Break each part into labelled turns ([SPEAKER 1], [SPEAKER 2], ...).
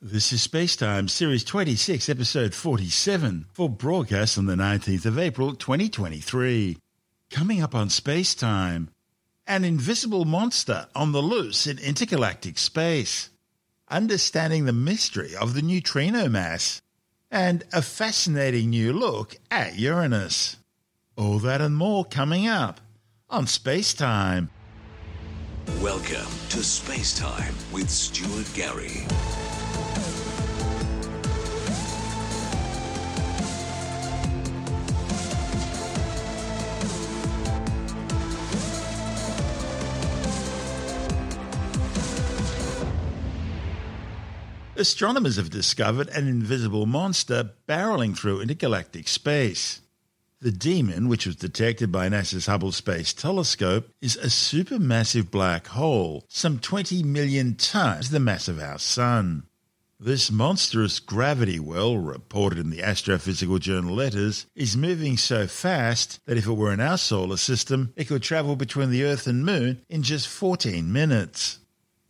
[SPEAKER 1] This is Spacetime, Series 26, Episode 47, for broadcast on the 19th of April 2023. Coming up on Spacetime, an invisible monster on the loose in intergalactic space, understanding the mystery of the neutrino mass, and a fascinating new look at Uranus. All that and more coming up on Spacetime.
[SPEAKER 2] Welcome to Space Time with Stuart Gary.
[SPEAKER 1] Astronomers have discovered an invisible monster barreling through intergalactic space. The Demon, which was detected by NASA's Hubble Space Telescope, is a supermassive black hole, some 20 million times the mass of our Sun. This monstrous gravity well, reported in the astrophysical journal Letters, is moving so fast that if it were in our solar system, it could travel between the Earth and Moon in just 14 minutes.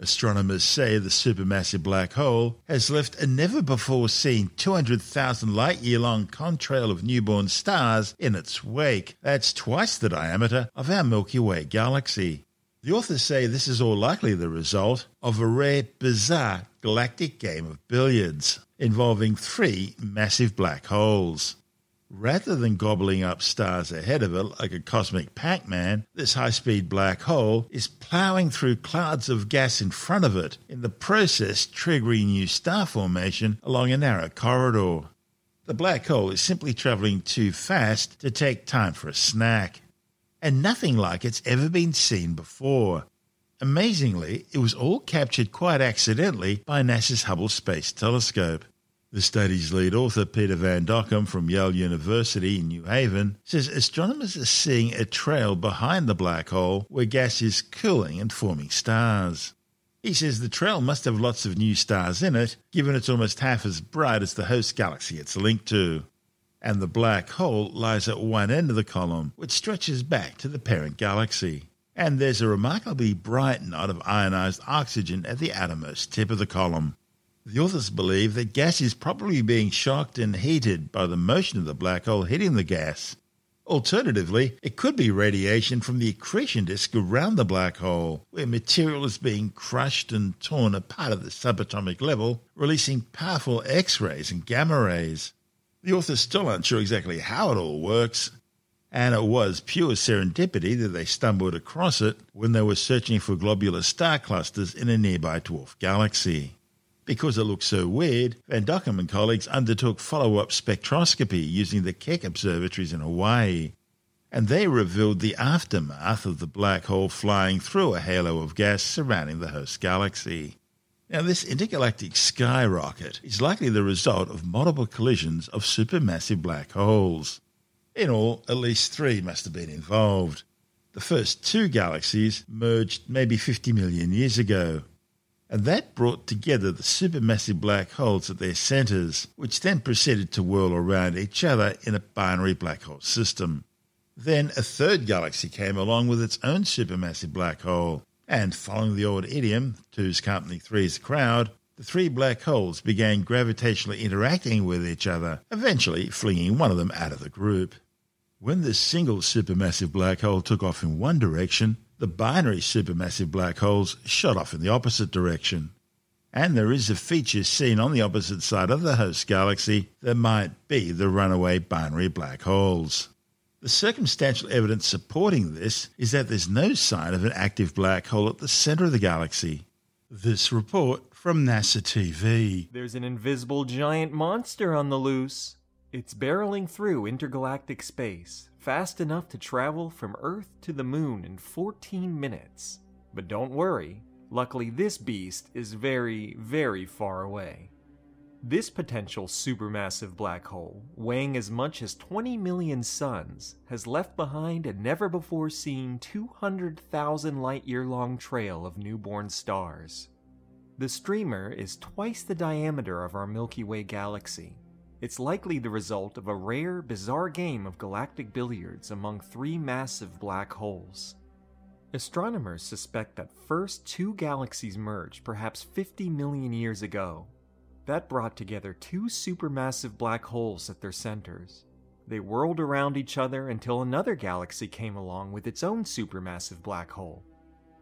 [SPEAKER 1] Astronomers say the supermassive black hole has left a never before seen 200,000 light year long contrail of newborn stars in its wake. That's twice the diameter of our Milky Way galaxy. The authors say this is all likely the result of a rare, bizarre galactic game of billiards involving three massive black holes. Rather than gobbling up stars ahead of it like a cosmic Pac Man, this high speed black hole is ploughing through clouds of gas in front of it, in the process triggering new star formation along a narrow corridor. The black hole is simply travelling too fast to take time for a snack. And nothing like it's ever been seen before. Amazingly, it was all captured quite accidentally by NASA's Hubble Space Telescope. The study's lead author, Peter Van Dokkum from Yale University in New Haven, says astronomers are seeing a trail behind the black hole where gas is cooling and forming stars. He says the trail must have lots of new stars in it, given it's almost half as bright as the host galaxy it's linked to. And the black hole lies at one end of the column, which stretches back to the parent galaxy. And there's a remarkably bright knot of ionized oxygen at the outermost tip of the column. The authors believe that gas is probably being shocked and heated by the motion of the black hole hitting the gas. Alternatively, it could be radiation from the accretion disk around the black hole, where material is being crushed and torn apart at the subatomic level, releasing powerful X rays and gamma rays. The authors still aren't sure exactly how it all works, and it was pure serendipity that they stumbled across it when they were searching for globular star clusters in a nearby dwarf galaxy. Because it looked so weird, Van Dokkum and colleagues undertook follow up spectroscopy using the Keck observatories in Hawaii. And they revealed the aftermath of the black hole flying through a halo of gas surrounding the host galaxy. Now, this intergalactic skyrocket is likely the result of multiple collisions of supermassive black holes. In all, at least three must have been involved. The first two galaxies merged maybe 50 million years ago, and that brought together the supermassive black holes at their centers, which then proceeded to whirl around each other in a binary black hole system. Then a third galaxy came along with its own supermassive black hole, and following the old idiom, two's company, three's crowd, the three black holes began gravitationally interacting with each other, eventually flinging one of them out of the group. When this single supermassive black hole took off in one direction, the binary supermassive black holes shot off in the opposite direction. And there is a feature seen on the opposite side of the host galaxy that might be the runaway binary black holes. The circumstantial evidence supporting this is that there's no sign of an active black hole at the center of the galaxy. This report from NASA TV.
[SPEAKER 3] There's an invisible giant monster on the loose. It's barreling through intergalactic space, fast enough to travel from Earth to the Moon in 14 minutes. But don't worry, luckily this beast is very, very far away. This potential supermassive black hole, weighing as much as 20 million suns, has left behind a never before seen 200,000 light year long trail of newborn stars. The streamer is twice the diameter of our Milky Way galaxy. It's likely the result of a rare, bizarre game of galactic billiards among three massive black holes. Astronomers suspect that first two galaxies merged perhaps 50 million years ago, That brought together two supermassive black holes at their centers. They whirled around each other until another galaxy came along with its own supermassive black hole.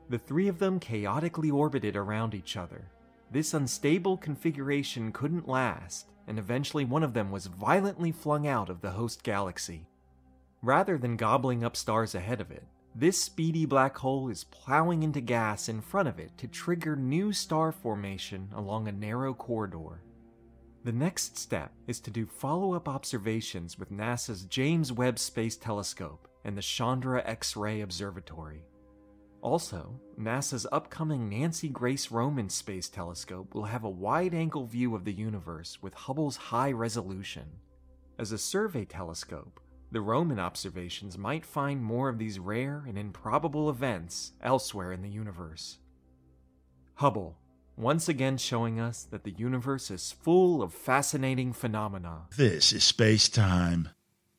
[SPEAKER 3] The three of them chaotically orbited around each other. This unstable configuration couldn't last, and eventually one of them was violently flung out of the host galaxy. Rather than gobbling up stars ahead of it, this speedy black hole is plowing into gas in front of it to trigger new star formation along a narrow corridor. The next step is to do follow up observations with NASA's James Webb Space Telescope and the Chandra X ray Observatory. Also, NASA's upcoming Nancy Grace Roman Space Telescope will have a wide angle view of the universe with Hubble's high resolution. As a survey telescope, the Roman observations might find more of these rare and improbable events elsewhere in the universe. Hubble, once again showing us that the universe is full of fascinating phenomena.
[SPEAKER 1] This is space time.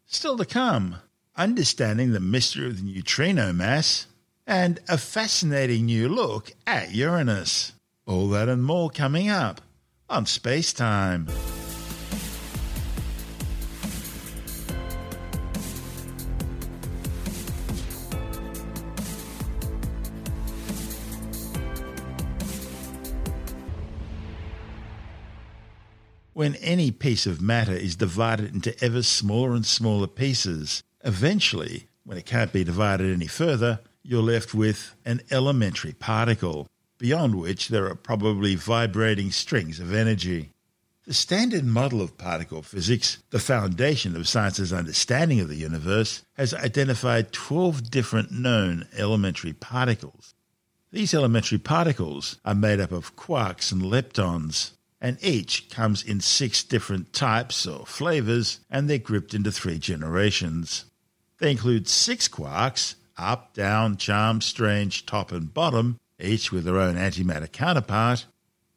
[SPEAKER 1] Still to come, understanding the mystery of the neutrino mass and a fascinating new look at Uranus. All that and more coming up on Space Time. When any piece of matter is divided into ever smaller and smaller pieces, eventually, when it can't be divided any further, you're left with an elementary particle, beyond which there are probably vibrating strings of energy. The standard model of particle physics, the foundation of science's understanding of the universe, has identified 12 different known elementary particles. These elementary particles are made up of quarks and leptons, and each comes in six different types or flavors, and they're grouped into three generations. They include six quarks, up, down, charm, strange, top, and bottom, each with their own antimatter counterpart,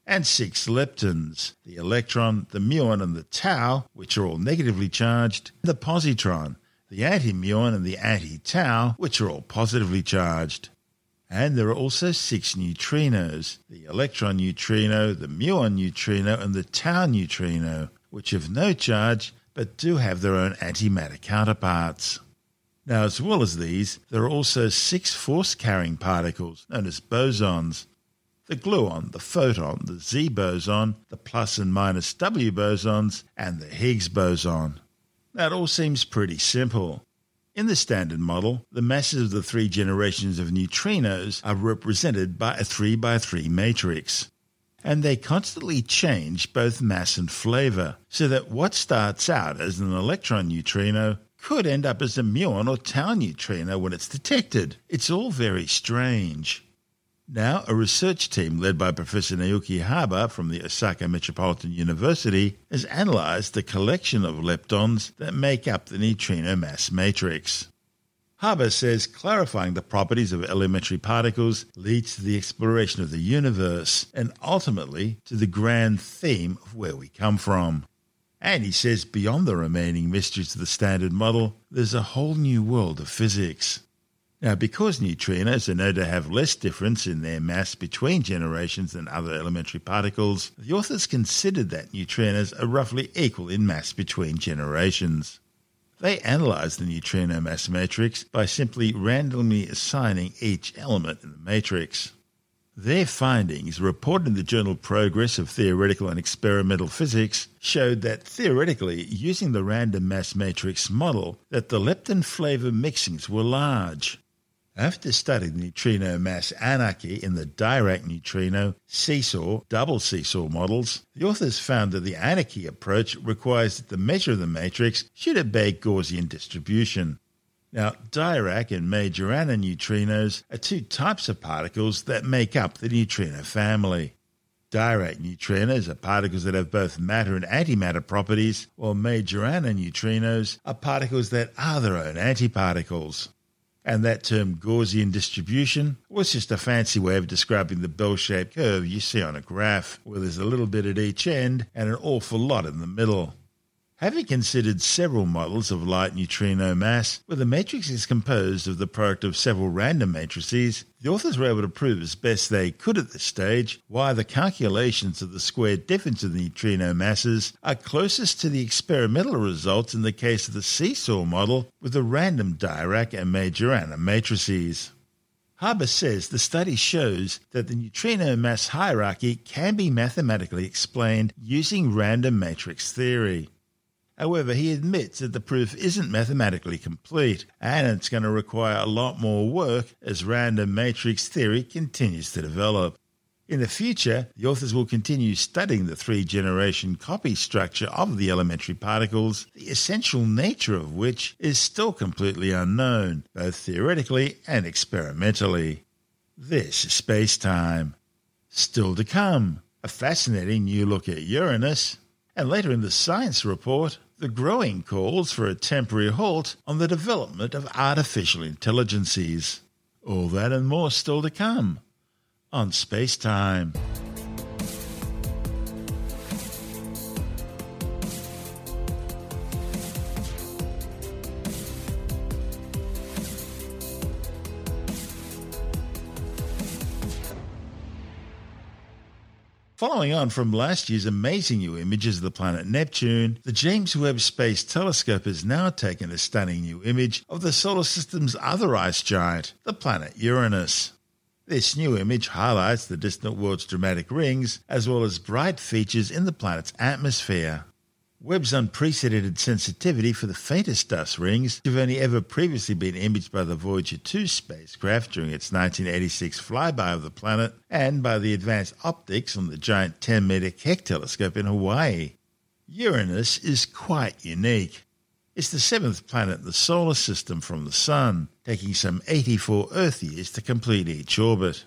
[SPEAKER 1] and six leptons the electron, the muon, and the tau, which are all negatively charged, the positron, the antimuon, and the anti-tau, which are all positively charged. And there are also six neutrinos the electron neutrino, the muon neutrino, and the tau neutrino, which have no charge but do have their own antimatter counterparts. Now, as well as these, there are also six force carrying particles known as bosons the gluon, the photon, the Z boson, the plus and minus W bosons, and the Higgs boson. That all seems pretty simple. In the Standard Model, the masses of the three generations of neutrinos are represented by a 3 by 3 matrix. And they constantly change both mass and flavor, so that what starts out as an electron neutrino could end up as a muon or tau neutrino when it's detected. It's all very strange. Now, a research team led by Professor Naoki Haba from the Osaka Metropolitan University has analyzed the collection of leptons that make up the neutrino mass matrix. Haba says clarifying the properties of elementary particles leads to the exploration of the universe and ultimately to the grand theme of where we come from. And he says beyond the remaining mysteries of the Standard Model, there's a whole new world of physics. Now, because neutrinos are known to have less difference in their mass between generations than other elementary particles, the authors considered that neutrinos are roughly equal in mass between generations. They analysed the neutrino mass matrix by simply randomly assigning each element in the matrix. Their findings, reported in the journal Progress of Theoretical and Experimental Physics, showed that theoretically, using the random mass matrix model, that the lepton flavor mixings were large. After studying neutrino mass anarchy in the Dirac neutrino, seesaw, double seesaw models, the authors found that the anarchy approach requires that the measure of the matrix should obey Gaussian distribution. Now, Dirac and Majorana neutrinos are two types of particles that make up the neutrino family. Dirac neutrinos are particles that have both matter and antimatter properties, while Majorana neutrinos are particles that are their own antiparticles. And that term Gaussian distribution was just a fancy way of describing the bell shaped curve you see on a graph, where there's a little bit at each end and an awful lot in the middle. Having considered several models of light neutrino mass, where the matrix is composed of the product of several random matrices, the authors were able to prove as best they could at this stage why the calculations of the squared difference of the neutrino masses are closest to the experimental results in the case of the seesaw model with the random Dirac and Majorana matrices. Haba says the study shows that the neutrino mass hierarchy can be mathematically explained using random matrix theory. However, he admits that the proof isn't mathematically complete, and it's going to require a lot more work as random matrix theory continues to develop. In the future, the authors will continue studying the three generation copy structure of the elementary particles, the essential nature of which is still completely unknown, both theoretically and experimentally. This is space time. Still to come, a fascinating new look at Uranus, and later in the science report, the growing calls for a temporary halt on the development of artificial intelligences. All that and more still to come on Space Time. Following on from last year's amazing new images of the planet Neptune, the James Webb Space Telescope has now taken a stunning new image of the solar system's other ice giant, the planet Uranus. This new image highlights the distant world's dramatic rings as well as bright features in the planet's atmosphere. Webb's unprecedented sensitivity for the faintest dust rings, have only ever previously been imaged by the Voyager 2 spacecraft during its 1986 flyby of the planet, and by the advanced optics on the giant 10 meter Keck telescope in Hawaii. Uranus is quite unique. It's the seventh planet in the solar system from the Sun, taking some 84 Earth years to complete each orbit.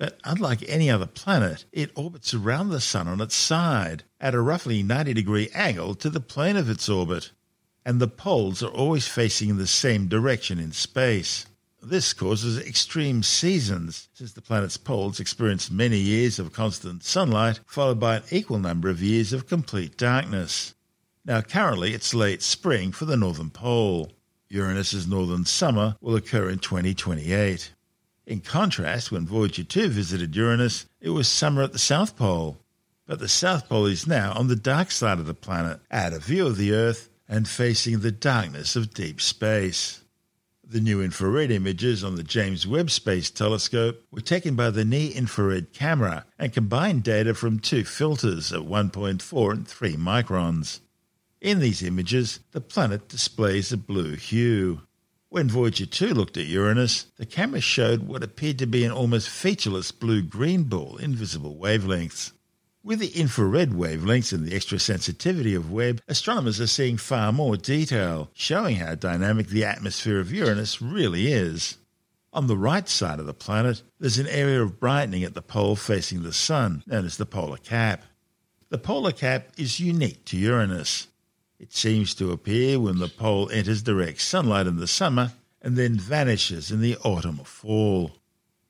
[SPEAKER 1] But unlike any other planet, it orbits around the Sun on its side, at a roughly 90 degree angle to the plane of its orbit, and the poles are always facing in the same direction in space. This causes extreme seasons, since the planet's poles experience many years of constant sunlight, followed by an equal number of years of complete darkness. Now, currently, it's late spring for the Northern Pole. Uranus's northern summer will occur in 2028. In contrast, when Voyager 2 visited Uranus, it was summer at the South Pole. But the South Pole is now on the dark side of the planet, out of view of the Earth and facing the darkness of deep space. The new infrared images on the James Webb Space Telescope were taken by the Near Infrared Camera and combined data from two filters at 1.4 and 3 microns. In these images, the planet displays a blue hue. When Voyager 2 looked at Uranus, the camera showed what appeared to be an almost featureless blue green ball in visible wavelengths. With the infrared wavelengths and the extra sensitivity of Webb, astronomers are seeing far more detail, showing how dynamic the atmosphere of Uranus really is. On the right side of the planet, there's an area of brightening at the pole facing the Sun, known as the polar cap. The polar cap is unique to Uranus. It seems to appear when the pole enters direct sunlight in the summer and then vanishes in the autumn or fall.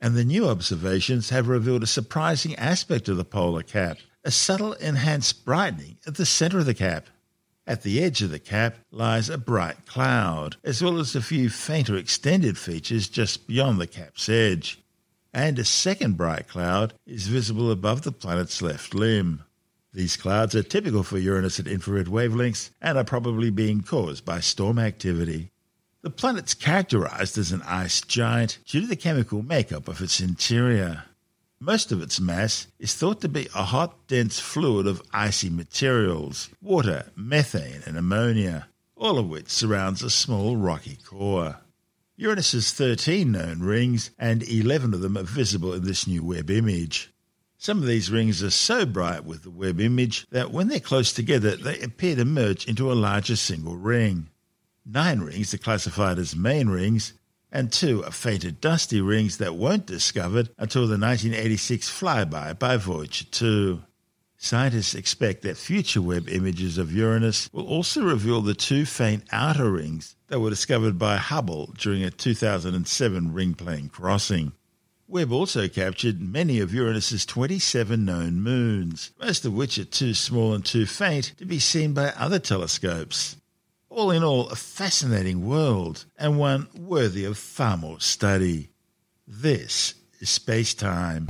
[SPEAKER 1] And the new observations have revealed a surprising aspect of the polar cap a subtle enhanced brightening at the center of the cap. At the edge of the cap lies a bright cloud, as well as a few fainter extended features just beyond the cap's edge. And a second bright cloud is visible above the planet's left limb. These clouds are typical for Uranus at infrared wavelengths and are probably being caused by storm activity. The planet's characterized as an ice giant due to the chemical makeup of its interior. Most of its mass is thought to be a hot, dense fluid of icy materials water, methane, and ammonia, all of which surrounds a small rocky core. Uranus has 13 known rings, and 11 of them are visible in this new Webb image. Some of these rings are so bright with the Webb image that when they're close together, they appear to merge into a larger single ring. Nine rings are classified as main rings, and two are fainter dusty rings that weren't discovered until the 1986 flyby by Voyager 2. Scientists expect that future Webb images of Uranus will also reveal the two faint outer rings that were discovered by Hubble during a 2007 ring plane crossing. Webb also captured many of Uranus's 27 known moons, most of which are too small and too faint to be seen by other telescopes. All in all, a fascinating world, and one worthy of far more study. This is Space Time.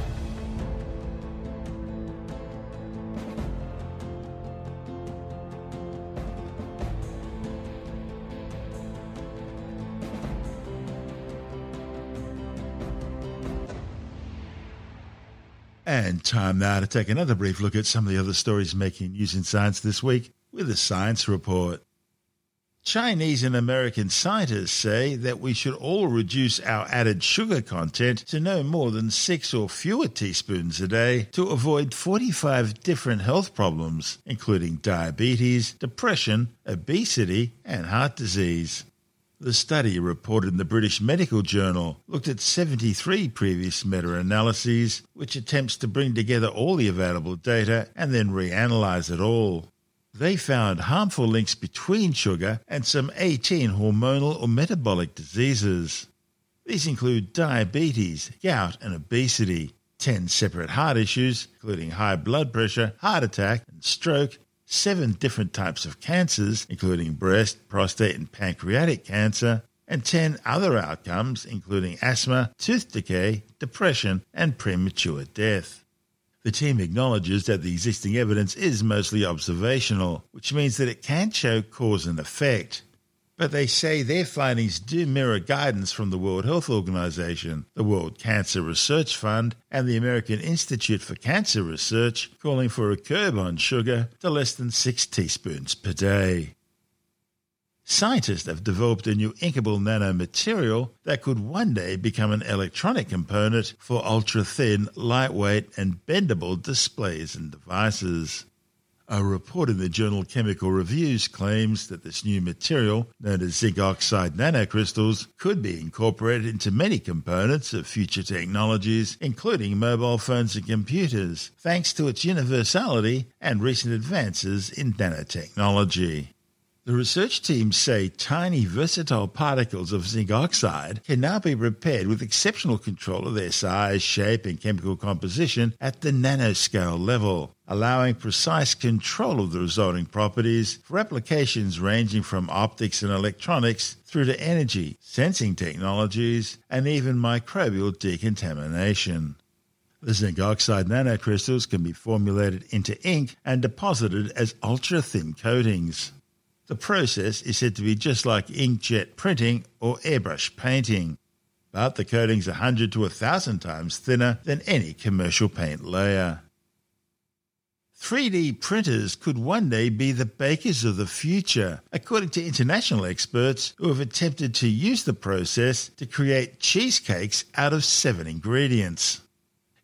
[SPEAKER 1] And time now to take another brief look at some of the other stories making news in science this week with a science report. Chinese and American scientists say that we should all reduce our added sugar content to no more than six or fewer teaspoons a day to avoid 45 different health problems, including diabetes, depression, obesity, and heart disease. The study, reported in the British Medical Journal, looked at 73 previous meta analyses, which attempts to bring together all the available data and then reanalyze it all. They found harmful links between sugar and some 18 hormonal or metabolic diseases. These include diabetes, gout, and obesity, 10 separate heart issues, including high blood pressure, heart attack, and stroke, seven different types of cancers, including breast, prostate, and pancreatic cancer, and 10 other outcomes, including asthma, tooth decay, depression, and premature death. The team acknowledges that the existing evidence is mostly observational, which means that it can't show cause and effect. But they say their findings do mirror guidance from the World Health Organization, the World Cancer Research Fund, and the American Institute for Cancer Research, calling for a curb on sugar to less than six teaspoons per day. Scientists have developed a new inkable nanomaterial that could one day become an electronic component for ultra thin, lightweight, and bendable displays and devices. A report in the journal Chemical Reviews claims that this new material, known as zinc oxide nanocrystals, could be incorporated into many components of future technologies, including mobile phones and computers, thanks to its universality and recent advances in nanotechnology. The research teams say tiny versatile particles of zinc oxide can now be prepared with exceptional control of their size, shape, and chemical composition at the nanoscale level, allowing precise control of the resulting properties for applications ranging from optics and electronics through to energy, sensing technologies, and even microbial decontamination. The zinc oxide nanocrystals can be formulated into ink and deposited as ultra thin coatings. The process is said to be just like inkjet printing or airbrush painting, but the coating's 100 to 1,000 times thinner than any commercial paint layer. 3D printers could one day be the bakers of the future, according to international experts who have attempted to use the process to create cheesecakes out of seven ingredients.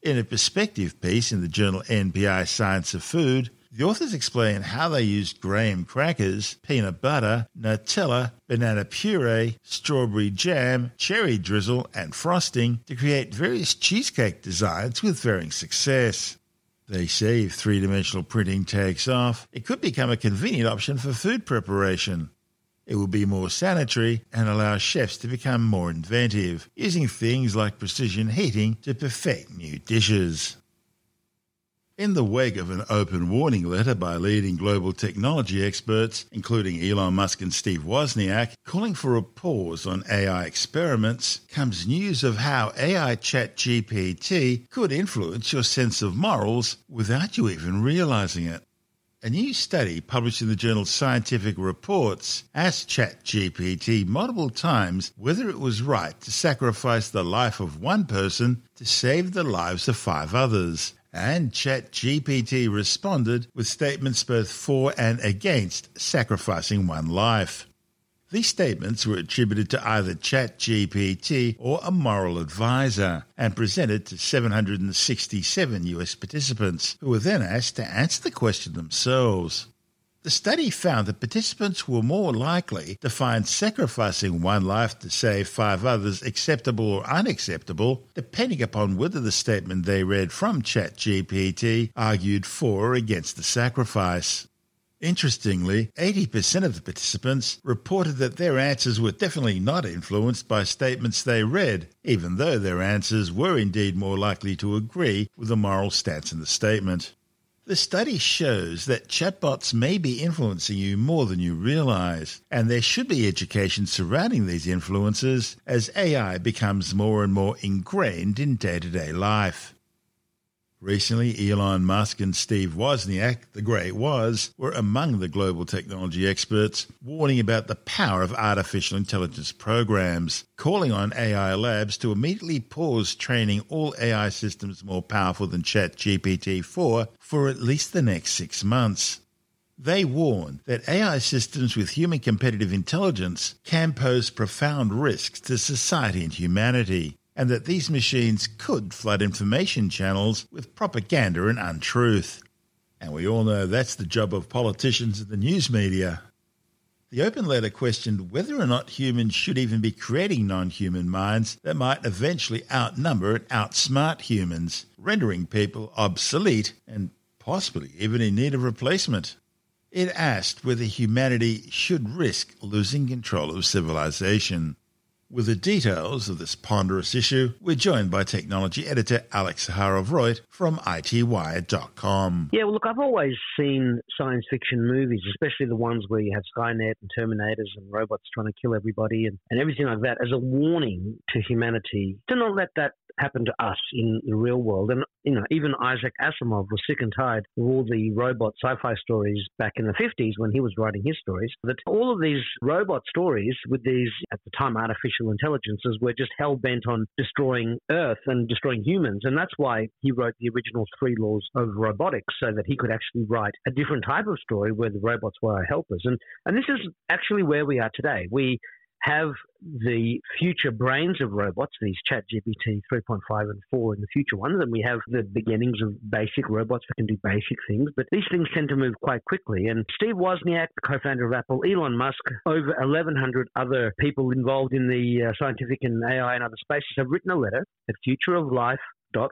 [SPEAKER 1] In a perspective piece in the journal npj Science of Food, the authors explain how they used graham crackers, peanut butter, Nutella, banana puree, strawberry jam, cherry drizzle, and frosting to create various cheesecake designs with varying success. They say if three dimensional printing takes off, it could become a convenient option for food preparation. It will be more sanitary and allow chefs to become more inventive, using things like precision heating to perfect new dishes. In the wake of an open warning letter by leading global technology experts, including Elon Musk and Steve Wozniak, calling for a pause on AI experiments, comes news of how AI Chat GPT could influence your sense of morals without you even realizing it. A new study published in the journal Scientific Reports asked ChatGPT multiple times whether it was right to sacrifice the life of one person to save the lives of five others and ChatGPT responded with statements both for and against sacrificing one life. These statements were attributed to either ChatGPT or a moral advisor and presented to 767 US participants, who were then asked to answer the question themselves. The study found that participants were more likely to find sacrificing one life to save five others acceptable or unacceptable, depending upon whether the statement they read from ChatGPT argued for or against the sacrifice. Interestingly, 80% of the participants reported that their answers were definitely not influenced by statements they read, even though their answers were indeed more likely to agree with the moral stance in the statement. The study shows that chatbots may be influencing you more than you realize, and there should be education surrounding these influences as AI becomes more and more ingrained in day to day life. Recently, Elon Musk and Steve Wozniak, the great Woz, were among the global technology experts warning about the power of artificial intelligence programs, calling on AI labs to immediately pause training all AI systems more powerful than ChatGPT 4 for at least the next six months. They warn that AI systems with human competitive intelligence can pose profound risks to society and humanity, and that these machines could flood information channels with propaganda and untruth. And we all know that's the job of politicians and the news media. The open letter questioned whether or not humans should even be creating non human minds that might eventually outnumber and outsmart humans, rendering people obsolete and possibly even in need of replacement. It asked whether humanity should risk losing control of civilization. With the details of this ponderous issue, we're joined by technology editor Alex Zaharov-Reutt from ITWire.com.
[SPEAKER 4] Yeah, well, look, I've always seen science fiction movies, especially the ones where you have Skynet and Terminators and robots trying to kill everybody and, and everything like that, as a warning to humanity to not let that happen to us in the real world. And, you know, even Isaac Asimov was sick and tired of all the robot sci fi stories back in the 50s when he was writing his stories. That all of these robot stories with these, at the time, artificial intelligences were just hell bent on destroying Earth and destroying humans. And that's why he wrote the original three laws of robotics so that he could actually write a different type of story where the robots were our helpers. And, and this is actually where we are today. We have the future brains of robots, these ChatGPT 3.5 and 4 and the future ones, and we have the beginnings of basic robots that can do basic things, but these things tend to move quite quickly. And Steve Wozniak, the co-founder of Apple, Elon Musk, over 1,100 other people involved in the uh, scientific and AI and other spaces have written a letter at Future of Life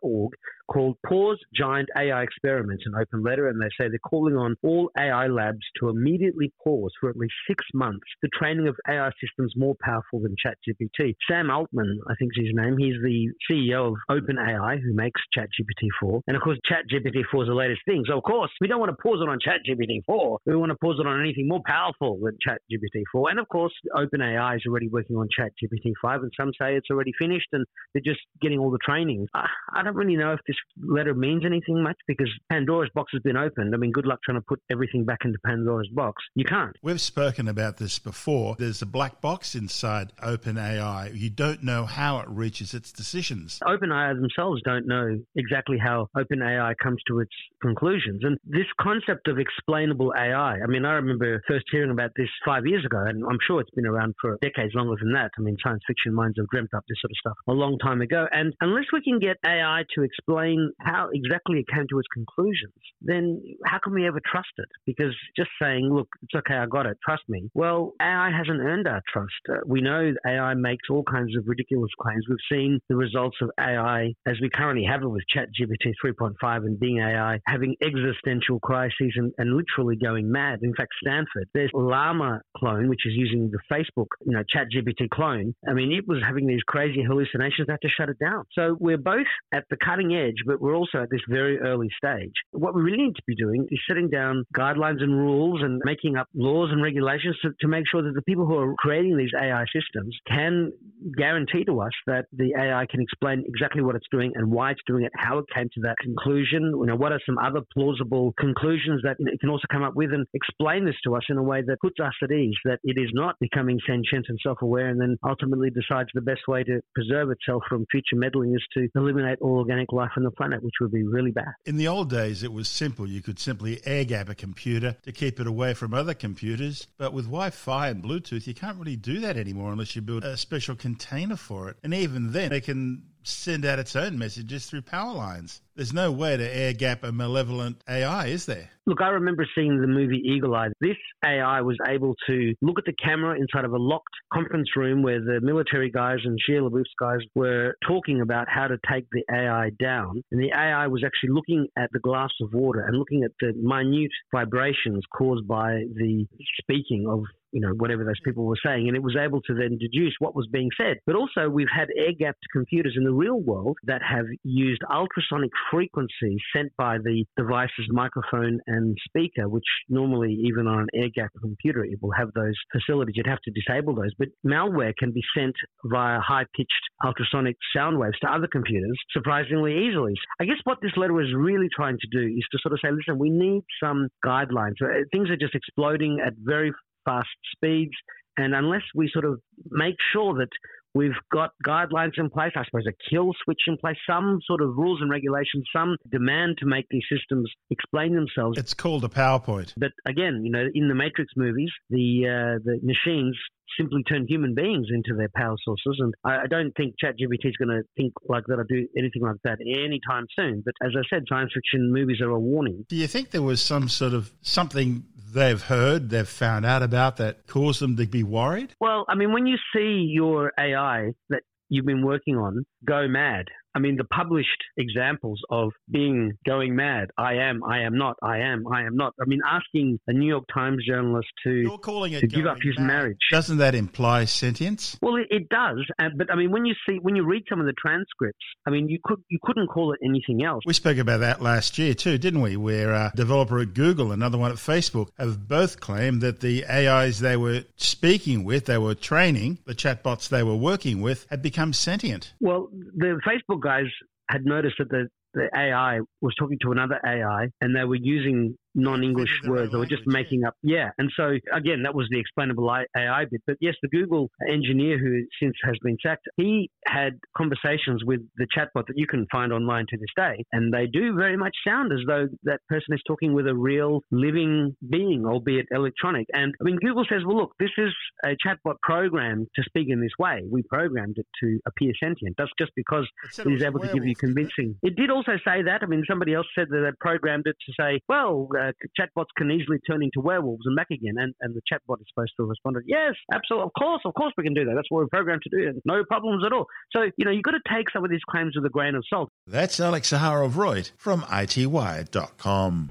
[SPEAKER 4] org called Pause Giant AI Experiments, an open letter, and they say they're calling on all AI labs to immediately pause for at least six months the training of AI systems more powerful than ChatGPT. Sam Altman, I think is his name, he's the CEO of OpenAI, who makes ChatGPT 4. And of course, ChatGPT 4 is the latest thing. So, of course, we don't want to pause it on ChatGPT 4. We want to pause it on anything more powerful than ChatGPT 4. And of course, OpenAI is already working on ChatGPT 5, and some say it's already finished and they're just getting all the training. I don't really know if this letter means anything much because Pandora's box has been opened. I mean, good luck trying to put everything back into Pandora's box. You can't.
[SPEAKER 1] We've spoken about this before. There's a black box inside OpenAI. You don't know how it reaches its decisions.
[SPEAKER 4] OpenAI themselves don't know exactly how OpenAI comes to its conclusions. And this concept of explainable AI, I mean, I remember first hearing about this five years ago, and I'm sure it's been around for decades longer than that. I mean, science fiction minds have dreamt up this sort of stuff a long time ago. And unless we can get AI AI to explain how exactly it came to its conclusions, then how can we ever trust it? Because just saying, look, it's okay, I got it, trust me. Well, AI hasn't earned our trust. Uh, we know AI makes all kinds of ridiculous claims. We've seen the results of AI as we currently have it with ChatGPT 3.5 and Bing AI having existential crises and, and literally going mad. In fact, Stanford, there's Llama clone, which is using the Facebook, you know, ChatGPT clone. I mean, it was having these crazy hallucinations. They had to shut it down. So we're both at the cutting edge, but we're also at this very early stage. What we really need to be doing is setting down guidelines and rules and making up laws and regulations to, to make sure that the people who are creating these AI systems can guarantee to us that the AI can explain exactly what it's doing and why it's doing it, how it came to that conclusion, you know, what are some other plausible conclusions that it can also come up with and explain this to us in a way that puts us at ease, that it is not becoming sentient and self-aware and then ultimately decides the best way to preserve itself from future meddling is to eliminate all organic life on the planet, which would be really bad.
[SPEAKER 1] In the old days, it was simple. You could simply air gap a computer to keep it away from other computers. But with Wi Fi and Bluetooth, you can't really do that anymore unless you build a special container for it. And even then, they can send out its own messages through power lines. There's no way to air gap a malevolent AI, is there?
[SPEAKER 4] Look, I remember seeing the movie Eagle Eye. This AI was able to look at the camera inside of a locked conference room where the military guys and Shia LaBeouf's guys were talking about how to take the AI down. And the AI was actually looking at the glass of water and looking at the minute vibrations caused by the speaking of you know, whatever those people were saying, and it was able to then deduce what was being said. But also, we've had air gapped computers in the real world that have used ultrasonic frequencies sent by the device's microphone and speaker, which normally, even on an air gapped computer, it will have those facilities. You'd have to disable those. But malware can be sent via high pitched ultrasonic sound waves to other computers surprisingly easily. I guess what this letter is really trying to do is to sort of say, listen, we need some guidelines. Uh, things are just exploding at very fast speeds. And unless we sort of make sure that we've got guidelines in place, I suppose a kill switch in place, some sort of rules and regulations, some demand to make these systems explain themselves.
[SPEAKER 1] It's called a PowerPoint.
[SPEAKER 4] But again, you know, in the Matrix movies, the uh, the machines simply turn human beings into their power sources. And I, I don't think ChatGPT is going to think like that or do anything like that anytime soon. But as I said, science fiction movies are a warning.
[SPEAKER 1] Do you think there was some sort of something they've heard, they've found out about that caused them to be worried?
[SPEAKER 4] Well, I mean, when you see your AI that you've been working on go mad, I mean, the published examples of Bing going mad. I am, I am not, I am, I am not. I mean, asking a New York Times journalist to, to give up his
[SPEAKER 1] mad.
[SPEAKER 4] marriage.
[SPEAKER 1] Doesn't that imply sentience?
[SPEAKER 4] Well, it, it does. Uh, but I mean, when you see, when you read some of the transcripts, I mean, you could, you couldn't call it anything else.
[SPEAKER 1] We spoke about that last year too, didn't we? Where a developer at Google, another one at Facebook, have both claimed that the AIs they were speaking with, they were training, the chatbots they were working with, had become sentient.
[SPEAKER 4] Well, the Facebook guys had noticed that the, the AI was talking to another AI and they were using non-English words. They were just making up. Yeah. And so again, that was the explainable AI bit. But yes, the Google engineer who since has been sacked, he had conversations with the chatbot that you can find online to this day. And they do very much sound as though that person is talking with a real living being, albeit electronic. And I mean, Google says, well, look, this is a chatbot programmed to speak in this way. We programmed it to appear sentient. That's just because it is able to give you convincing. It? it? did also say that. I mean, somebody else said that they programmed it to say, well, uh, Uh, chatbots can easily turn into werewolves and back again. And, and the chatbot is supposed to have responded, yes, absolutely, of course, of course we can do that. That's what we're programmed to do. No problems at all. So, you know, you've got to take some of these claims with a grain of salt.
[SPEAKER 1] That's Alex Zaharov-Reutt from ITWire.com.